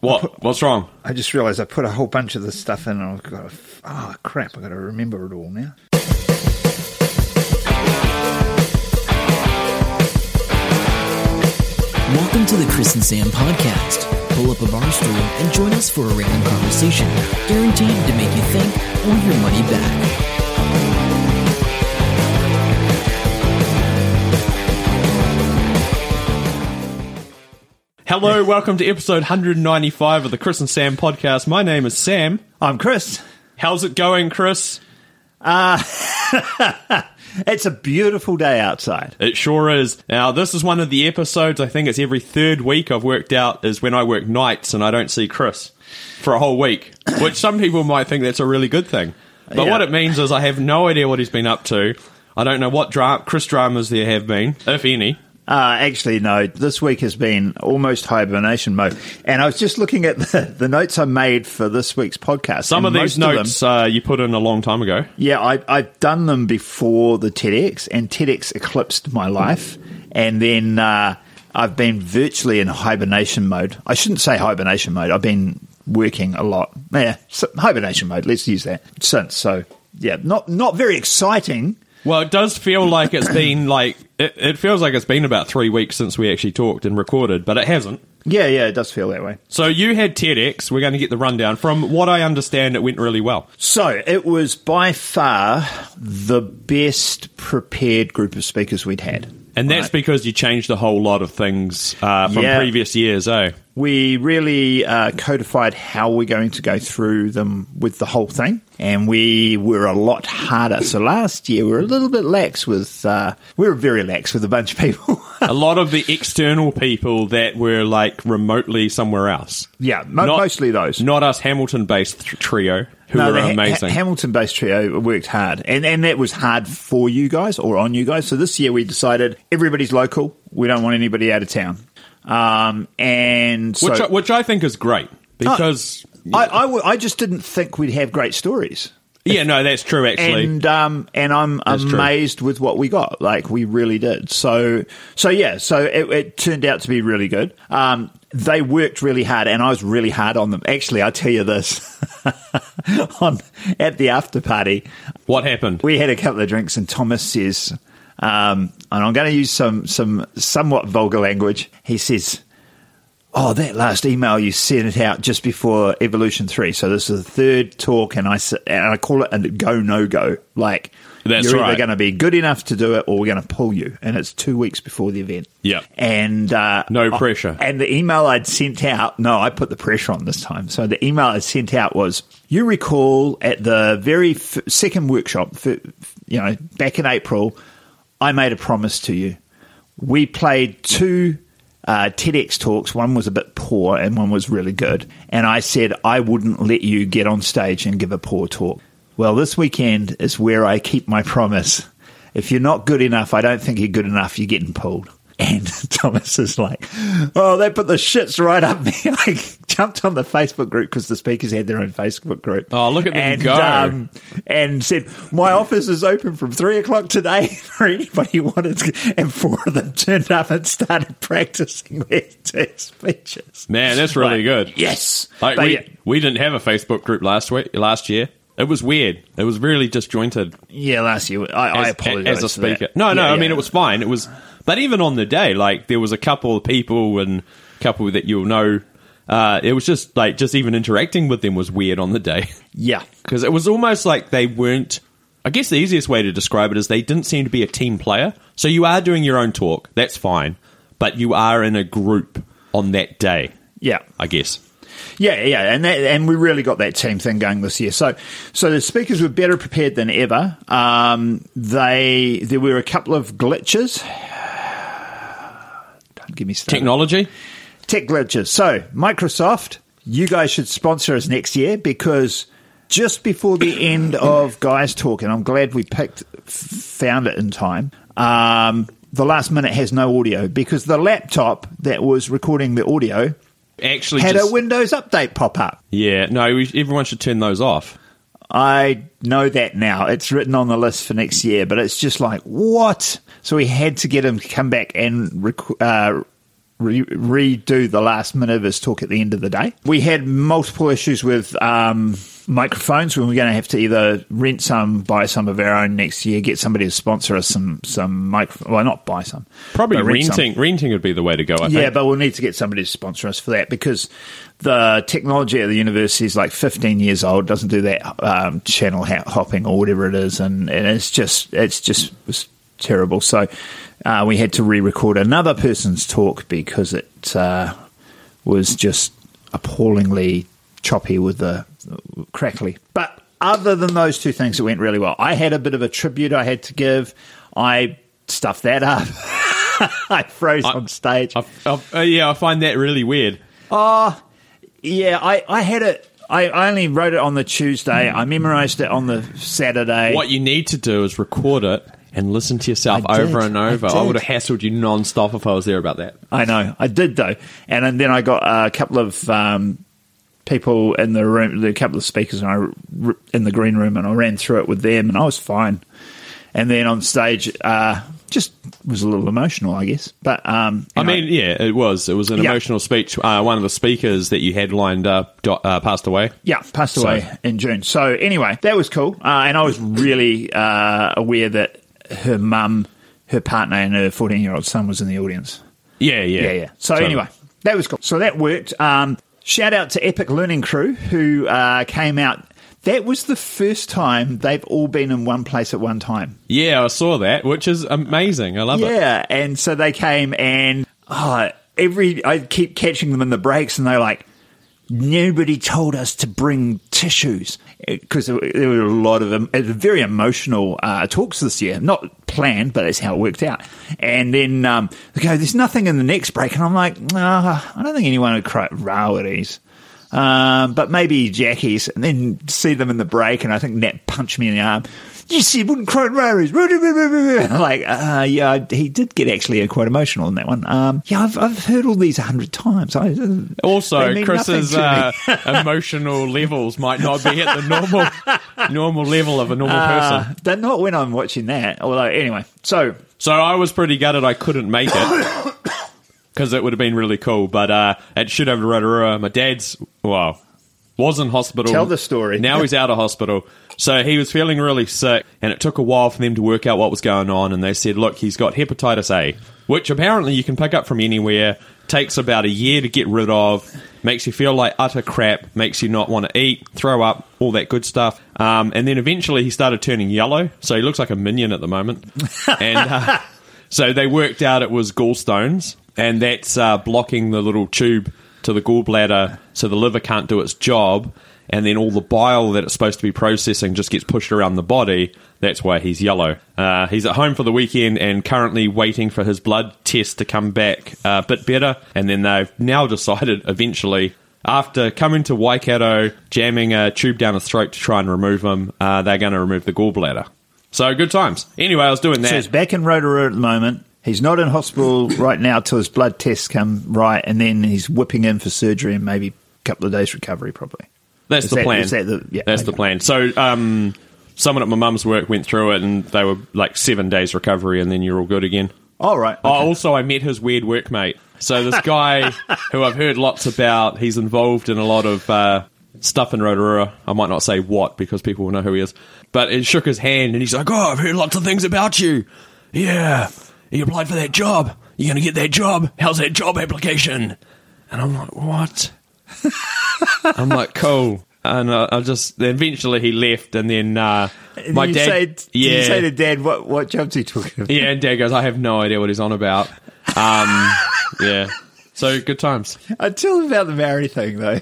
What? What's wrong? I just realised I put a whole bunch of this stuff in and I've got to, oh ah, crap, I've got to remember it all now. Welcome to the Chris and Sam podcast. Pull up a bar stool and join us for a random conversation, guaranteed to make you think or your money back. Hello, welcome to episode 195 of the Chris and Sam podcast. My name is Sam. I'm Chris. How's it going, Chris? Uh, it's a beautiful day outside. It sure is. Now, this is one of the episodes, I think it's every third week I've worked out, is when I work nights and I don't see Chris for a whole week, which some people might think that's a really good thing. But Yeah. what it means is I have no idea what he's been up to. I don't know what dra- Chris dramas there have been, if any. Uh, actually, no, this week has been almost hibernation mode. And I was just looking at the, the notes I made for this week's podcast. Some of these most them- notes uh, you put in a long time ago. Yeah, I, I've done them before the TEDx, and TEDx eclipsed my life. And then uh, I've been virtually in hibernation mode. I shouldn't say hibernation mode. I've been working a lot. Yeah, hibernation mode. Let's use that since. So yeah, not not very exciting. Well, it does feel like it's been like it, it feels like it's been about three weeks since we actually talked and recorded, but it hasn't. Yeah, yeah, it does feel that way. So you had TEDx. We're going to get the rundown. From what I understand, it went really well. So it was by far the best prepared group of speakers we'd had. And that's Right. because you changed a whole lot of things uh, from Yeah. previous years, eh? We really uh, codified how we're going to go through them with the whole thing, and we were a lot harder. So last year we were a little bit lax with. Uh, we were very lax with a bunch of people. a lot of the external people that were like remotely somewhere else. yeah, mo- mostly those. Not us Hamilton based th- trio who were the amazing. Ha- Hamilton-based trio worked hard, and and that was hard for you guys or on you guys. So this year we decided everybody's local. We don't want anybody out of town, um, and so which, I, which I think is great because. I, I, w- I just didn't think we'd have great stories. yeah, no, that's true, actually. and um, and I'm That's true. amazed with what we got. Like we really did. So so yeah. So it, it turned out to be really good. Um, they worked really hard, and I was really hard on them. Actually, I tell you this: on at the after party, what happened? we had a couple of drinks, and Thomas says, um, and I'm going to use some some somewhat vulgar language. He says. Oh, that last email you sent it out just before Evolution Three. So this is the third talk, and I and I call it a go no go. Like That's you're right. either going to be good enough to do it, or we're going to pull you. And it's two weeks before the event. Yeah. and uh, No pressure. And the email I'd sent out, no, I put the pressure on this time. So the email I sent out was, you recall at the very f- second workshop, f- you know, back in April, I made a promise to you. We played two uh, TEDx talks. One was a bit poor and one was really good. And I said I wouldn't let you get on stage and give a poor talk. Well, this weekend is where I keep my promise. If you're not good enough, I don't think you're good enough, you're getting pulled. And Thomas is like, oh, they put the shits right up me. I jumped on the Facebook group because the speakers had their own Facebook group. Oh, look at them and, go. Um, and said, my office is open from three o'clock today for anybody who wanted to. And four of them turned up and started practicing their, speeches. Man, that's really Like, good. Yes. Like But we, yeah, we didn't have a Facebook group last week, last year. It was weird. It was really disjointed. yeah, last year, I, I apologize. as a speaker. No, no, Yeah, I mean yeah. it was fine. It was, but even on the day, like there was a couple of people and a couple that you'll know. Uh, it was just like just even interacting with them was weird on the day Yeah. because it was almost like they weren't. I guess the easiest way to describe it is they didn't seem to be a team player. So you are doing your own talk, that's fine, but you are in a group on that day. Yeah. I guess. Yeah, yeah, and that, and we really got that team thing going this year. So, so the speakers were better prepared than ever. Um, they there were a couple of glitches. Don't give me started. Technology. tech glitches. So, Microsoft, you guys should sponsor us next year because just before the end of Guys Talk, and I'm glad we picked, found it in time. Um, the last minute has no audio because the laptop that was recording the audio Actually, had just, a Windows update pop up. yeah. No, we, everyone should turn those off. I know that now. It's written on the list for next year, but it's just like, what? So we had to get him to come back and rec- uh, re- redo the last minute of his talk at the end of the day. We had multiple issues with um, microphones. We're going to have to either rent some, buy some of our own next year, get somebody to sponsor us some some micro. Well, not buy some, Probably but rent some. renting. Renting would be the way to go. I Yeah, think. but we'll need to get somebody to sponsor us for that because the technology at the university is like 15 years old. Doesn't do that um, channel ha- hopping or whatever it is, and, and it's just it's just it's terrible. So uh, we had to re-record another person's talk because it uh, was just appallingly choppy with the crackly. But other than those two things, it went really well. I had a bit of a tribute I had to give. I stuffed that up. I froze on stage. I, I, uh, yeah, I find that really weird. Oh, yeah, I, I had it. I I only wrote it on the Tuesday. I memorized it on the Saturday. What you need to do is record it and listen to yourself I over did. and over. I I, would have hassled you non-stop if I was there about that. I know, I did though, and, and then I got a couple of um, people in the room, a couple of speakers, and I in the green room, and I ran through it with them, and I was fine. And then on stage, uh, just was a little emotional, I guess. But um, I know, mean, yeah, it was. It was an Yeah. emotional speech. Uh, one of the speakers that you had lined up uh, passed away. Yeah, passed So- away in June. So anyway, that was cool, uh, and I was really uh, aware that her mum, her partner, and her fourteen-year-old son was in the audience. Yeah, yeah, Yeah, yeah. So Totally. anyway, that was cool. So that worked. Um, shout out to Epic Learning Crew who uh, came out. That was the first time they've all been in one place at one time. yeah, I saw that, which is amazing. I love it. Yeah, and so they came and oh, every I keep catching them in the breaks, and they're like, nobody told us to bring tissues because there were a lot of. Very emotional uh, talks this year, not planned, but that's how it worked out. And then um, go, "There's nothing in the next break," and I'm like, nah, I don't think anyone would cry row at these. Um, but maybe Jackie's, and then see them in the break, and I think Nat punched me in the arm. You said wouldn't cry Rarries. Like, uh, yeah, he did get actually quite emotional in that one. Um, yeah, I've, I've heard all these a hundred times. I, they Also, Chris's uh, emotional levels might not be at the normal normal level of a normal Uh, person. they're not when I'm watching that. Although, anyway, so So I was pretty gutted I couldn't make it because it would have been really cool. But uh, at Shoot Over Rotorua, my dad's well was in hospital. Tell the story. Now he's out of hospital. So he was feeling really sick, and it took a while for them to work out what was going on. And they said, "Look, he's got hepatitis A, which apparently you can pick up from anywhere. Takes about a year to get rid of. Makes you feel like utter crap. Makes you not want to eat, throw up, all that good stuff. Um, and then eventually he started turning yellow, so he looks like a minion at the moment. and uh, so they worked out it was gallstones, and that's uh, blocking the little tube to the gallbladder, so the liver can't do its job, and then all the bile that it's supposed to be processing just gets pushed around the body. That's why he's yellow. Uh, he's at home for the weekend and currently waiting for his blood test to come back a bit better, and then they've now decided eventually. After coming to Waikato, jamming a tube down his throat to try and remove him, uh, they're going to remove the gallbladder. So good times. Anyway, I was doing that. So he's back in Rotorua at the moment. He's not in hospital right now till his blood tests come right, and then he's whipping in for surgery and maybe a couple of days recovery, probably. That's Is the that- plan. that the- yeah, That's the plan. So, um, someone at my mum's work went through it, and they were like seven days recovery, and then you're all good again. All right. Oh, also, I met his weird workmate. So this guy, who I've heard lots about, he's involved in a lot of uh, stuff in Rotorua. I might not say what because people will know who he is. But it shook his hand, and he's like, "Oh, I've heard lots of things about you. Yeah, you applied for that job. You're gonna get that job. How's that job application?" And I'm like, "What?" I'm like, "Cool." And uh, I just then eventually he left, and then uh, Did my you dad, say, did yeah, you say to Dad what what job's he talking about? yeah, and Dad goes, I have no idea what he's on about. Um, yeah. So good times. I tell him about the Maori thing though.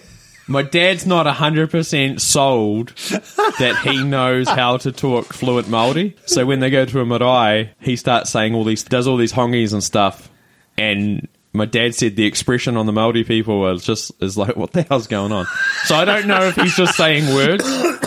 My dad's not 100% sold that he knows how to talk fluent Māori. So when they go to a marae, he starts saying all these, does all these hongies and stuff. And my dad said the expression on the Māori people was just, is like, what the hell's going on? So I don't know if he's just saying words.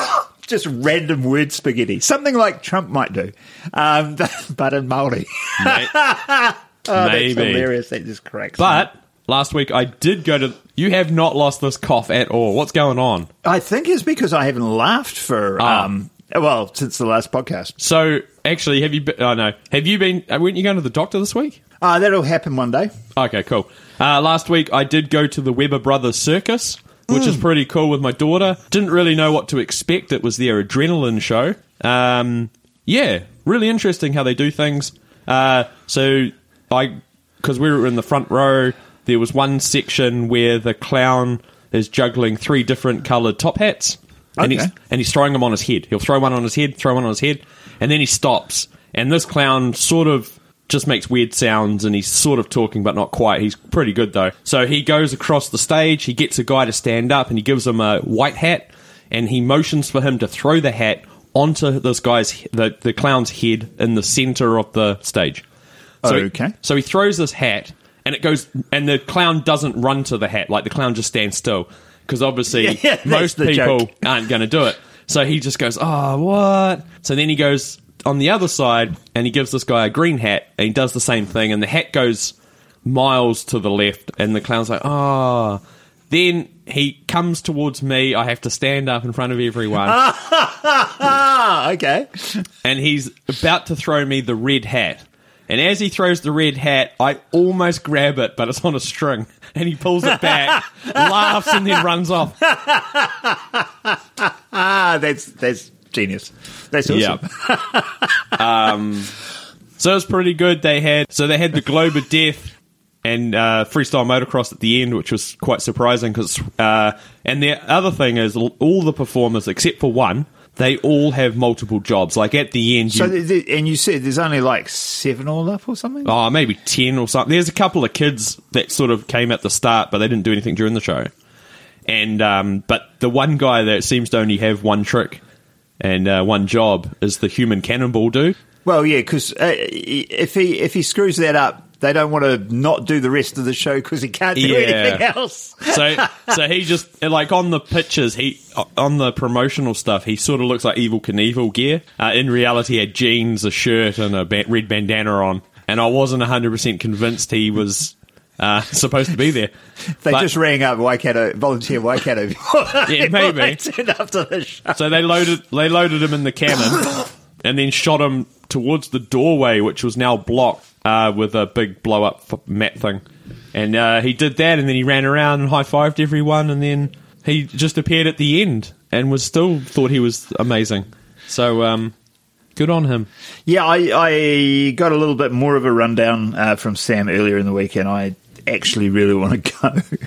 Just random word spaghetti, something like Trump might do, um, but in. Mate. Oh, That's hilarious. That just cracks. me. Last week I did go to, you have not lost this cough at all. What's going on? I think it's because I haven't laughed for Ah. um, Well, since the last podcast. So actually, have you? Been, oh no, have you been? Uh, weren't you going to the doctor this week? Uh, that'll happen one day. Okay, cool. Uh, last week I did go to the Weber Brothers Circus, which is pretty cool with my daughter. Didn't really know what to expect. It was their adrenaline show. Um, yeah, really interesting how they do things. Uh, so I, because we were in the front row, there was one section where the clown is juggling three different coloured top hats. And, Okay. he's, and he's throwing them on his head. He'll throw one on his head, throw one on his head, and then he stops. And this clown sort of just makes weird sounds and he's sort of talking but not quite. He's pretty good though. So he goes across the stage, he gets a guy to stand up and he gives him a white hat and he motions for him to throw the hat onto this guy's the, the clown's head in the center of the stage. So he- Okay. so he throws this hat and it goes and the clown doesn't run to the hat like the clown just stands still because obviously Yeah, yeah, most people joke. aren't going to do it. So he just goes, "Oh, what?" So then he goes on the other side and he gives this guy a green hat and he does the same thing and the hat goes miles to the left and the clown's like, "Oh." Then he comes towards me. I have to stand up in front of everyone Ah, okay. and he's about to throw me the red hat. And as he throws the red hat, I almost grab it, but it's on a string. And he pulls it back, laughs, and then runs off. Ah, that's that's genius. That's awesome. Yeah. um, so it was pretty good. They had so they had the Globe of Death and uh, freestyle motocross at the end, which was quite surprising because. Uh, and the other thing is, all the performers except for one, they all have multiple jobs. Like at the end, you, So, and you said there's only like seven all up or something. Oh, maybe 10 or something. There's a couple of kids that sort of came at the start, but they didn't do anything during the show. And, um, but the one guy that seems to only have one trick and uh, one job is the human cannonball dude. Well, yeah, because uh, if he if he screws that up, they don't want to not do the rest of the show because he can't do Yeah. anything else. So, so he just, like on the pictures, he, on the promotional stuff, he sort of looks like Evel Knievel gear. Uh, in reality, he had jeans, a shirt, and a ba- red bandana on. And I wasn't 100% convinced he was uh, supposed to be there. They But- just rang up Waikato volunteer Waikato. Yeah, maybe. they turned up to the show. So they loaded they loaded him in the cannon and then shot him towards the doorway, which was now blocked uh, with a big blow up mat thing. And uh, he did that, and then he ran around and high fived everyone, and then he just appeared at the end and was still thought he was amazing. So um, good on him. Yeah, I, I got a little bit more of a rundown uh, from Sam earlier in the week, and I actually really want to go.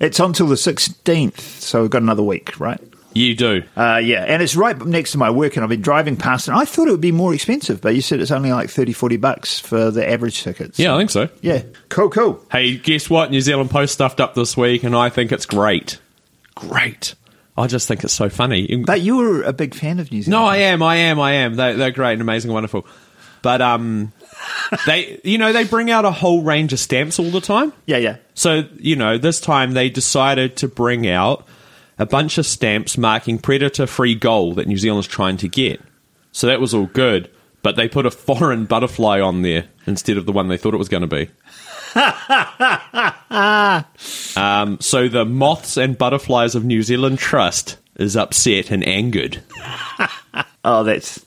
it's on till the 16th, so we've got another week, right? You do. Uh, yeah, and it's right next to my work, and I've been driving past, and I thought it would be more expensive, but you said it's only like 30, 40 bucks for the average tickets. Yeah, I think so. Yeah. Cool, cool. Hey, guess what? New Zealand Post stuffed up this week, and I think it's great. Great. I just think it's so funny. But you were a big fan of New Zealand. No, I am, I am, I am. They, they're great and amazing, and wonderful. But um, they, you know, they bring out a whole range of stamps all the time. Yeah, yeah. So you know, this time they decided to bring out a bunch of stamps marking predator-free goal that New Zealand's trying to get. So that was all good, but they put a foreign butterfly on there instead of the one they thought it was going to be. um, so the moths and butterflies of New Zealand Trust is upset and angered. Oh, that's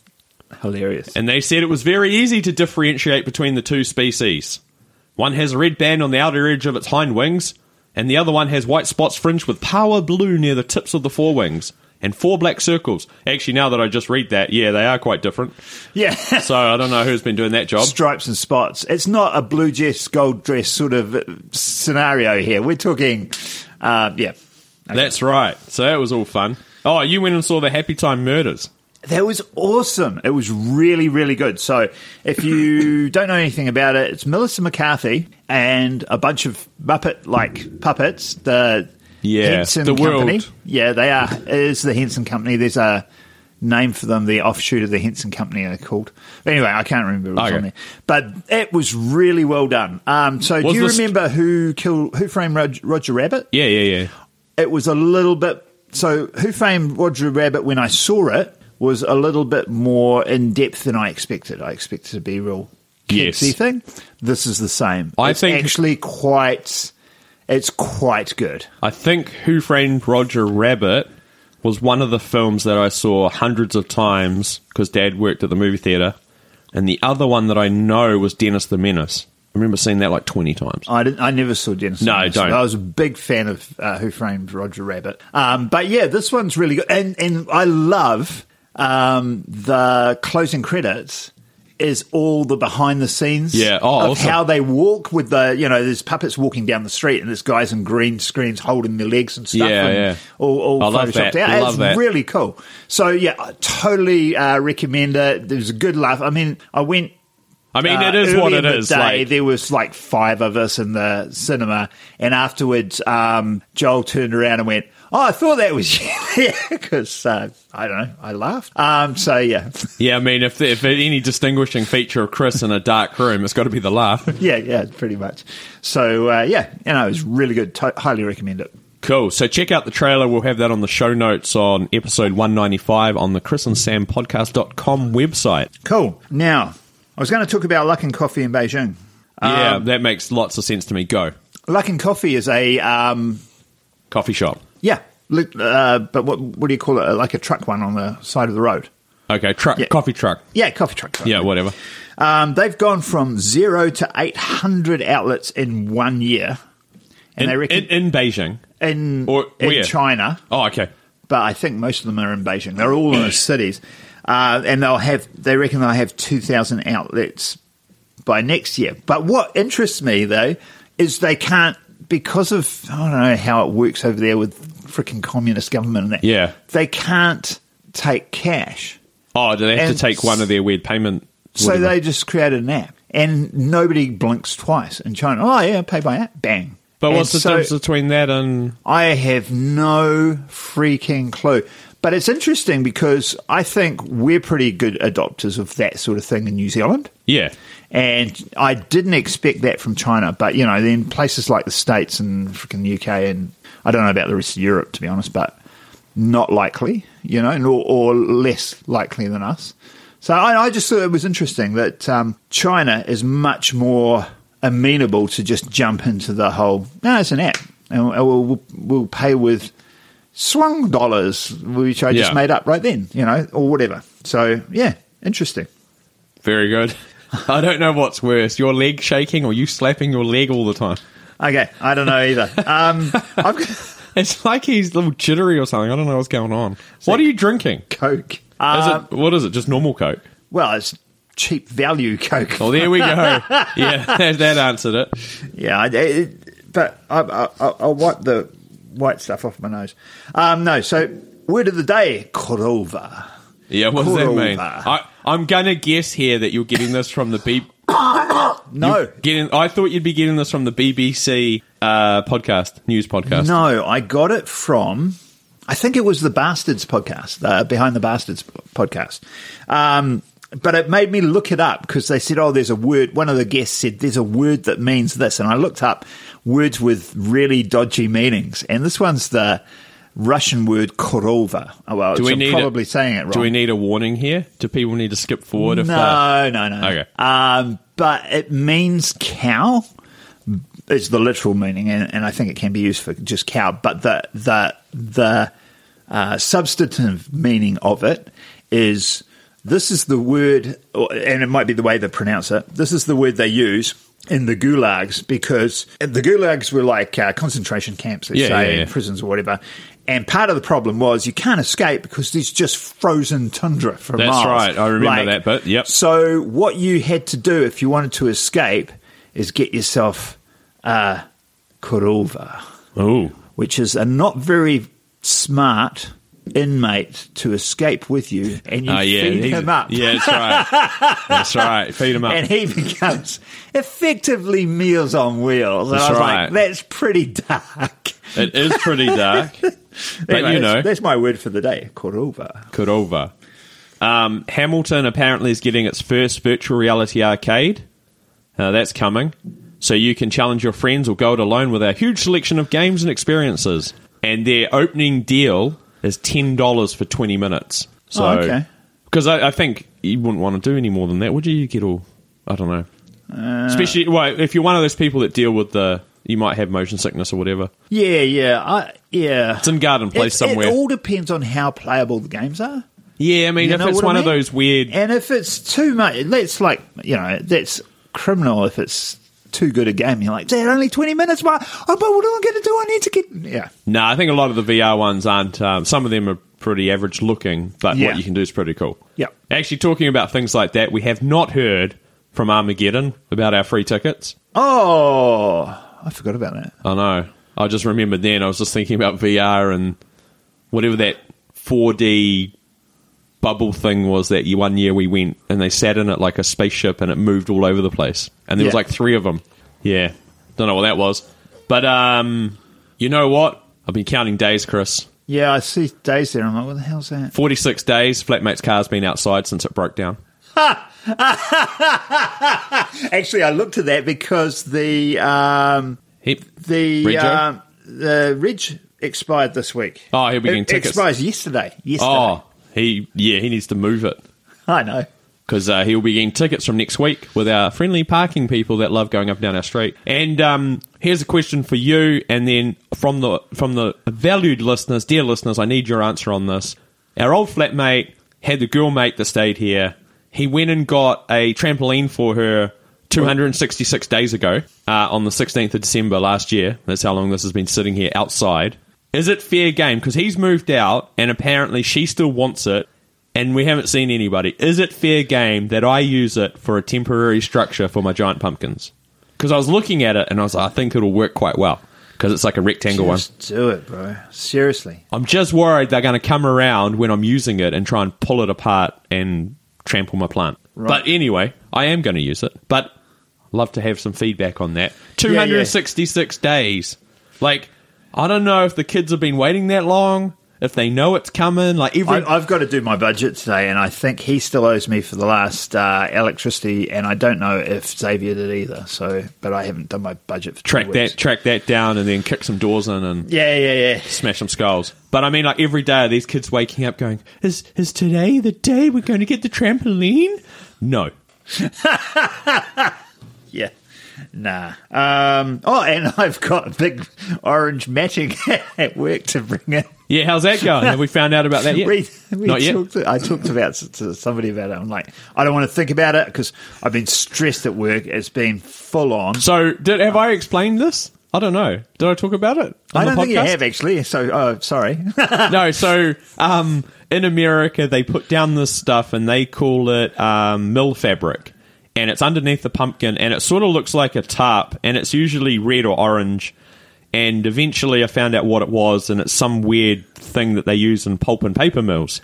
hilarious. and they said it was very easy to differentiate between the two species. One has a red band on the outer edge of its hind wings, and the other one has white spots fringed with power blue near the tips of the forewings, and four black circles. Actually, now that I just read that, yeah, they are quite different. Yeah. So I don't know who's been doing that job. Stripes and spots. It's not a blue dress, gold dress sort of uh, scenario here. We're talking, uh, yeah. That's right. So that was all fun. Oh, you went and saw the Happytime Murders. That was awesome. It was really, really good. So, if you don't know anything about it, it's Melissa McCarthy and a bunch of Muppet like puppets. The Yeah, Henson the Company. world. Yeah, they are. It is the Henson Company. There's a name for them. The offshoot of the Henson Company they're called. Anyway, I can't remember what's Okay. on there. But it was really well done. Um, so, Was do you the st- remember who killed who framed Roger, Roger Rabbit? Yeah, yeah, yeah. it was a little bit so who framed roger rabbit when i saw it was a little bit more in depth than i expected i expected it to be real Yes. thing this is the same I it's think- actually quite it's quite good I think Who Framed Roger Rabbit was one of the films that I saw hundreds of times because Dad worked at the movie theater, and the other one that I know was Dennis the Menace. I remember seeing that like twenty times. I didn't. I never saw Dennis. No, the Menace. don't. I was a big fan of uh, Who Framed Roger Rabbit. Um, but yeah, this one's really good, and and I love um, the closing credits. Is all the behind the scenes Yeah, oh, of awesome. how they walk with the you know there's puppets walking down the street and there's guys in green screens holding their legs and stuff Yeah, and yeah. all, all I photoshopped out. Love it's that. really cool. So yeah, I totally uh, recommend it. There's a good laugh. I mean, I went I mean, uh, it is what it is. Day, like- there was like five of us in the cinema, and afterwards, um, Joel turned around and went, "Oh, I thought that was you," because uh, I don't know, I laughed. Um, so yeah, yeah, I mean, if if any distinguishing feature of Chris in a dark room, it's got to be the laugh. yeah, yeah, pretty much. So uh, yeah, you know, it was really good. Highly recommend it. Cool. So check out the trailer. We'll have that on the show notes on episode 195 on the Chris and Sam podcast.com website. Cool. Now, I was going to talk about Luckin Coffee in Beijing. yeah, Um, that makes lots of sense to me. Go. Luckin Coffee is a um, Coffee shop. Yeah, uh, but what what do you call it? Like a truck one on the side of the road. Okay, truck, Yeah. coffee truck. Yeah, coffee truck. Yeah, whatever. Um, they've gone from zero to 800 outlets in one year. And In, they reckon in, in Beijing. in, or in where? China, Oh, okay. but I think most of them are in Beijing. They're all in the cities. Uh, and they'll have, they reckon they'll have 2,000 outlets by next year. But what interests me, though, is they can't, because of, I don't know how it works over there with freaking communist government and that. Yeah. They can't take cash. Oh, do they have And to take one of their weird payment? So whatever? they just created an app, and nobody blinks twice in China. Oh yeah, pay by app, bang. But And what's the so difference between that and I have no freaking clue. But it's interesting because I think we're pretty good adopters of that sort of thing in New Zealand. yeah? And I didn't expect that from China, but you know, then places like the States and freaking UK, and I don't know about the rest of Europe to be honest, but not likely, you know, nor, or less likely than us. So I, I just thought it was interesting that um, China is much more amenable to just jump into the whole. No, it's an app, and we'll, we'll, we'll pay with swung dollars, which I just Yeah. made up right then, you know, or whatever. So yeah, interesting. Very good. I don't know what's worse, your leg shaking or you slapping your leg all the time. Okay, I don't know either. Um, It's like he's a little jittery or something. I don't know what's going on. what are you drinking? Is Coke. Um, it what is it? Just normal Coke? well, it's cheap value Coke. Oh, there we go. yeah, that, that answered it. Yeah, I, it, but I, I, I- I'll wipe the white stuff off my nose. Um, no, so word of the day, Korova. Yeah, what does that mean? I, I'm gonna guess here that you're getting this from the B. No, Getting, I thought you'd be getting this from the BBC uh, podcast, news podcast. no, I got it from. I think it was the Bastards podcast, uh, Behind the Bastards podcast. Um, but it made me look it up because they said, oh, there's a word. One of the guests said, there's a word that means this. And I looked up words with really dodgy meanings. And this one's the Russian word korova. Oh, well, Do we need probably a, saying it wrong. Do we need a warning here? Do people need to skip forward? If uh, No, no, no. Okay. Um, but it means cow. It's the literal meaning, and, and I think it can be used for just cow. But the the the uh, substantive meaning of it is this is the word, and it might be the way they pronounce it. This is the word they use in the gulags because the gulags were like uh, concentration camps, let's Yeah, say, yeah, yeah. prisons or whatever. And part of the problem was you can't escape because there's just frozen tundra for miles. That's miles. right. I remember that bit. Yep. So what you had to do if you wanted to escape is get yourself a korova, Oh, which is a not very smart inmate to escape with you, and you oh yeah, feed him up. Yeah, that's right. that's right. Feed him up. And he becomes effectively Meals on Wheels. And That's I was right. like, that's pretty dark. it is pretty dark, but Anyway, you know, that's, that's my word for the day, korova. Korova. Um, Hamilton apparently is getting its first virtual reality arcade. Uh, that's coming. So you can challenge your friends or go it alone with a huge selection of games and experiences. And their opening deal is $10 for 20 minutes. So, Oh, okay. Because I, I think you wouldn't want to do any more than that, would you? You get all, I don't know. Uh, Especially, well, if you're one of those people that deal with the, you might have motion sickness or whatever. Yeah, yeah, I, yeah. It's in Garden Place It- somewhere. It all depends on how playable the games are. Yeah, I mean, You if it's what I one of those weird. And if it's too much, that's like, you know, that's criminal if it's too good a game. You're like, that only 20 minutes? What, oh, but what am I going to do? I need to get. Yeah. No, I think a lot of the VR ones aren't. Um, some of them are pretty average looking, but Yeah. what you can do is pretty cool. Yeah. Actually, talking about things like that, we have not heard from Armageddon about our free tickets. Oh, I forgot about that. I know. I just remembered then. I was just thinking about VR and whatever that 4D bubble thing was that one year we went and they sat in it like a spaceship and it moved all over the place. And there was Yeah. like three of them. Yeah. Don't know what that was. But um, you know what? I've been counting days, Chris. Yeah, I see days there. I'm like, what the hell's that? 46 days. Flatmate's car's been outside since it broke down. Actually, I looked at that because the um, He, the Rego? um, the Rego expired this week. Oh, he'll be getting it tickets. expires yesterday. Yesterday. oh, he, yeah, he needs to move it. I know. Because uh, he'll be getting tickets from next week with our friendly parking people that love going up and down our street. And um, here's a question for you, and then from the from the valued listeners, dear listeners, I need your answer on this. Our old flatmate had the girl mate that stayed here. He went and got a trampoline for her 266 days ago uh, on the 16th of December last year. That's how long this has been sitting here outside. Is it fair game? Because he's moved out and apparently she still wants it and we haven't seen anybody. Is it fair game that I use it for a temporary structure for my giant pumpkins? Because I was looking at it and I was like, I think it'll work quite well because it's like a rectangle one. Just do it, bro. Seriously. I'm just worried they're going to come around when I'm using it and try and pull it apart and trample my plant. But anyway, I am going to use it. But love to have some feedback on that. 266 days. Like, I don't know if the kids have been waiting that long, if they know it's coming. Like every I, I've got to do my budget today, and I think he still owes me for the last uh, electricity, and I don't know if Xavier did either. So, but I haven't done my budget for two track that track that down and then kick some doors in and Yeah, yeah, yeah. smash some skulls. But I mean, like every day, are these kids waking up going, "Is is today the day we're going to get the trampoline?" No. Yeah. Nah. Um, oh, and I've got a big orange matching at work to bring in. Yeah, how's that going? Have we found out about that yet? We, we Not yet. talked, I talked about to somebody about it. I'm like, I don't want to think about it because I've been stressed at work. It's been full on. So, did have I explained this? I don't know. Did I talk about it? on I don't think you have actually. So, oh, sorry. no, so um, in America, they put down this stuff and they call it um, mill fabric. And it's underneath the pumpkin and it sort of looks like a tarp and it's usually red or orange. And eventually I found out what it was and it's some weird thing that they use in pulp and paper mills.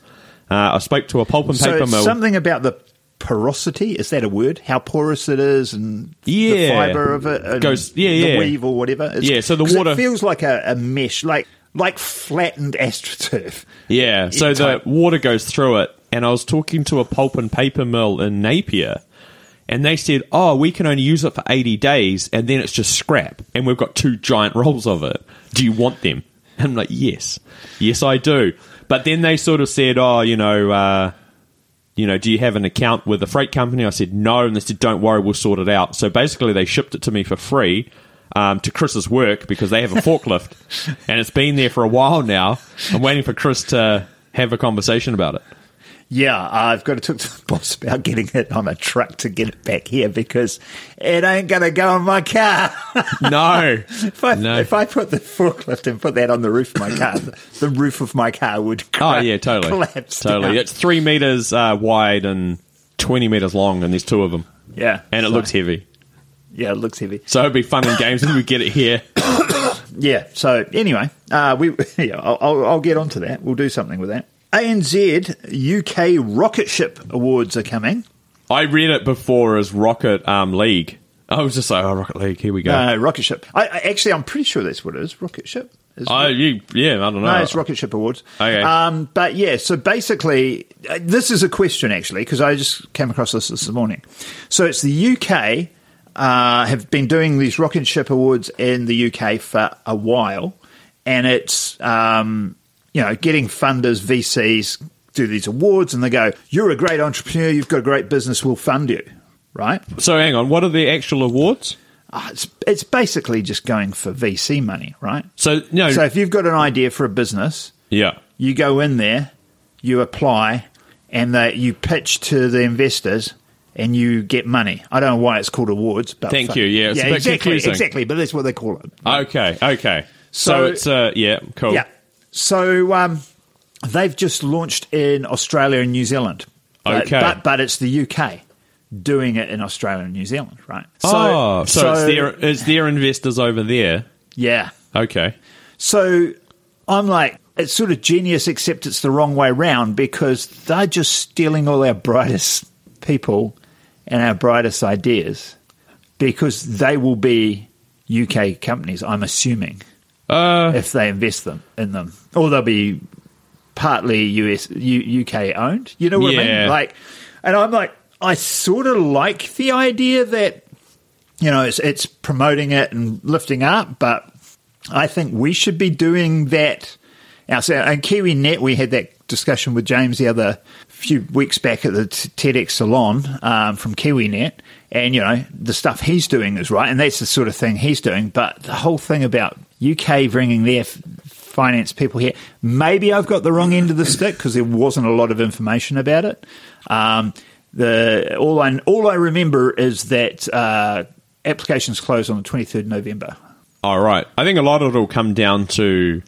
Uh, I spoke to a pulp and so, paper mill. something about the porosity. Is that a word? How porous it is and the fiber of it and Goes- yeah, the weave or whatever. It's- Yeah, so the water- it feels like a, a mesh, like like flattened astroturf. Yeah, so the water goes through it. And I was talking to a pulp and paper mill in Napier, and they said, "Oh, we can only use it for eighty days, and then it's just scrap, and we've got two giant rolls of it. Do you want them?" And I'm like, "Yes, yes, I do." But then they sort of said, "Oh, you know." Uh, you know, do you have an account with a freight company? I said no, and they said, don't worry, we'll sort it out. So basically, they shipped it to me for free um, to Chris's work because they have a forklift, and it's been there for a while now. I'm waiting for Chris to have a conversation about it. Yeah, I've got to talk to the boss about getting it on a truck to get it back here because it ain't going to go in my car. No, if, I, no. if I put the forklift and put that on the roof of my car, the, roof of my car would oh yeah, totally, collapse. totally. down. It's three meters uh, wide and twenty meters long, and there's two of them, yeah, and it so- looks heavy. Yeah, it looks heavy. So it'd be fun in games when we get it here. Yeah. So anyway, uh, we yeah, I'll, I'll, I'll get onto that. We'll do something with that. ANZ UK Rocket Ship Awards are coming. I read it before as Rocket um, League. I was just like, oh, Rocket League, here we go. No, Rocket Ship. I, I actually, I'm pretty sure that's what it is. Rocket Ship. Is Oh, you, yeah, I don't know. No, it's Rocket Ship Awards. Okay. Um, but yeah, so basically, uh, this is a question actually, because I just came across this this morning. So it's the UK uh, have been doing these Rocket Ship Awards in the UK for a while, and it's um, you know getting funders, VCs do these awards, and they go, "You're a great entrepreneur, you've got a great business, we'll fund you." Right? So hang on, what are the actual awards? uh, it's, it's basically just going for VC money, right? So no, So if you've got an idea for a business, yeah, you go in there, you apply, and they, you pitch to the investors. And you get money. I don't know why it's called awards, but Thank you. Yeah, bit exactly, confusing. exactly. But that's what they call it. okay, okay. So, So- it's uh, yeah, cool. Yeah. So um, they've just launched in Australia and New Zealand. But, Okay. But, but it's the UK doing it in Australia and New Zealand, right? oh, so, it's their it's their investors over there. Yeah. Okay. So I'm like, it's sort of genius, except it's the wrong way round because they're just stealing all our brightest people and our brightest ideas because they will be UK companies, I'm assuming. Uh, if they invest them in them, or they'll be partly US U, UK owned. You know what I mean? Like, and I'm like, I sort of like the idea that you know it's it's promoting it and lifting up, but I think we should be doing that ourselves. And KiwiNet, we had that discussion with James the other few weeks back at the TEDx salon um, from KiwiNet, and you know the stuff he's doing is right, and that's the sort of thing he's doing. But the whole thing about UK bringing their f- finance people here, maybe I've got the wrong end of the stick because there wasn't a lot of information about it. Um, the all I all I remember is that uh, applications close on the twenty third November. all right. I think a lot of it will come down to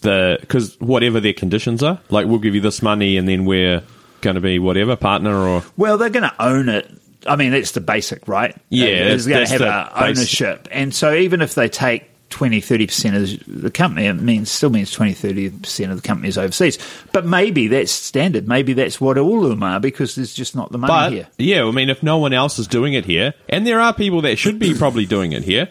the because whatever their conditions are, like we'll give you this money and then we're going to be whatever partner or Well, they're going to own it. I mean, that's the basic, right? Yeah, It's going to have the a base- ownership. And so even if they take 20, 30% of the company, it means still means 20, 30% of the company is overseas. But maybe that's standard. Maybe that's what all of them are because there's just not the money But here. yeah, I mean, if no one else is doing it here, and there are people that should be probably doing it here,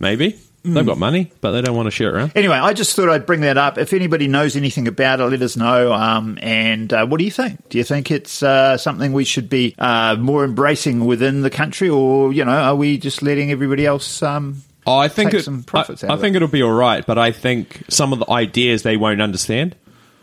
maybe they've got money, but they don't want to share it around. Anyway, I just thought I'd bring that up. If anybody knows anything about it, let us know. Um, and uh, what do you think? Do you think it's uh, something we should be uh, more embracing within the country, or you know, are we just letting everybody else? Um, Oh, I think it, some profits I, I think it'll be all right, but I think some of the ideas they won't understand.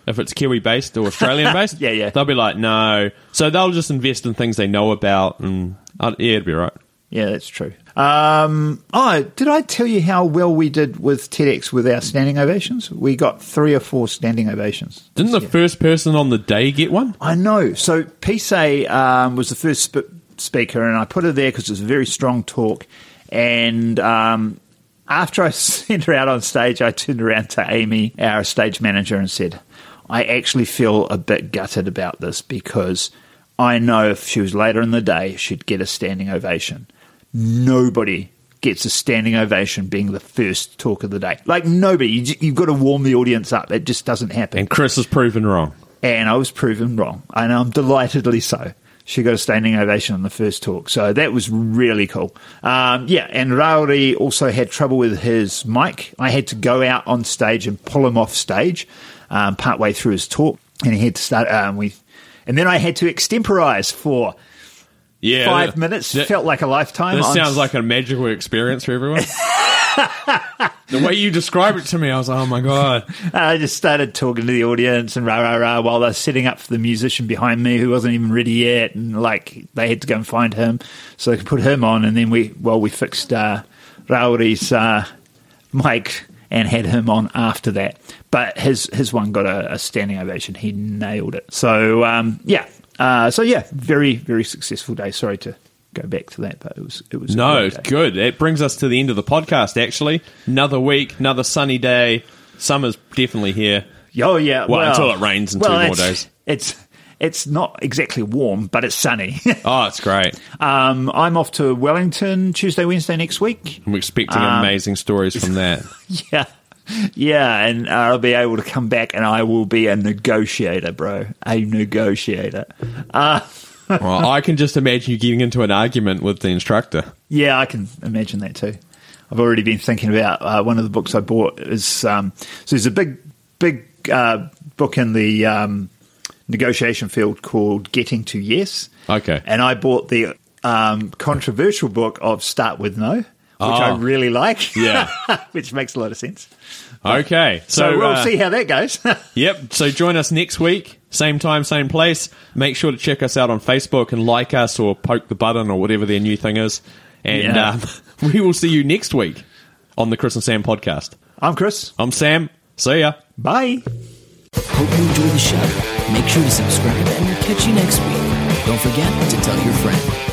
If it's Kiwi based or Australian based, Yeah, yeah. they'll be like, no. So they'll just invest in things they know about, and uh, yeah, it'll be all right. Yeah, that's true. Um, oh, did I tell you how well we did with TEDx with our standing ovations? We got three or four standing ovations. Didn't the first person on the day get one? I know. So Pise um, was the first sp- speaker, and I put her there because it was a very strong talk. And um, after I sent her out on stage, I turned around to Amy, our stage manager, and said, I actually feel a bit gutted about this because I know if she was later in the day, she'd get a standing ovation. Nobody gets a standing ovation being the first talk of the day. Like, nobody. You, you've got to warm the audience up. It just doesn't happen And Chris is proven wrong. and I was proven wrong, and I'm delightedly so. She got a standing ovation on the first talk, so that was really cool. Um, yeah, and Rauri also had trouble with his mic. I had to go out on stage and pull him off stage um, partway through his talk, and he had to start. Um, we, and then I had to extemporize for Yeah, five that- minutes. that- Felt like a lifetime. This on sounds like a magical experience for everyone. the way you describe it to me, I was like, oh my god. I just started talking to the audience and rah rah rah while they're setting up for the musician behind me who wasn't even ready yet, and like they had to go and find him so they could put him on, and then we well we fixed uh, Rauri's uh, mic and had him on after that. But his his one got a, a standing ovation. He nailed it. So um, yeah, uh, so yeah, very very successful day. Sorry to go back to that, but it was it was No, good. It brings us to the end of the podcast, actually. Another week, another sunny day. Summer's definitely here. Oh yeah. Well, until it rains in two more days. It's it's not exactly warm, but it's sunny. Oh, it's great. um, I'm off to Wellington Tuesday, Wednesday next week. I'm expecting Um, amazing stories from that. Yeah. Yeah, and I'll be able to come back and I will be a negotiator, bro. A negotiator. Uh, well, I can just imagine you getting into an argument with the instructor. yeah, I can imagine that too. I've already been thinking about uh, one of the books I bought is um, so there's a big, big uh, book in the um, negotiation field called Getting to Yes. Okay. And I bought the um, controversial book of Start with No, which I Oh. really like. Yeah. which makes a lot of sense. Okay. So, so we'll uh, see how that goes. yep. So join us next week, same time, same place. Make sure to check us out on Facebook and like us or poke the button or whatever their new thing is. And yeah. Um, we will see you next week on the Chris and Sam podcast. I'm Chris. I'm Sam. See ya. Bye. Hope you enjoyed the show. Make sure to subscribe and we'll catch you next week. Don't forget to tell your friend.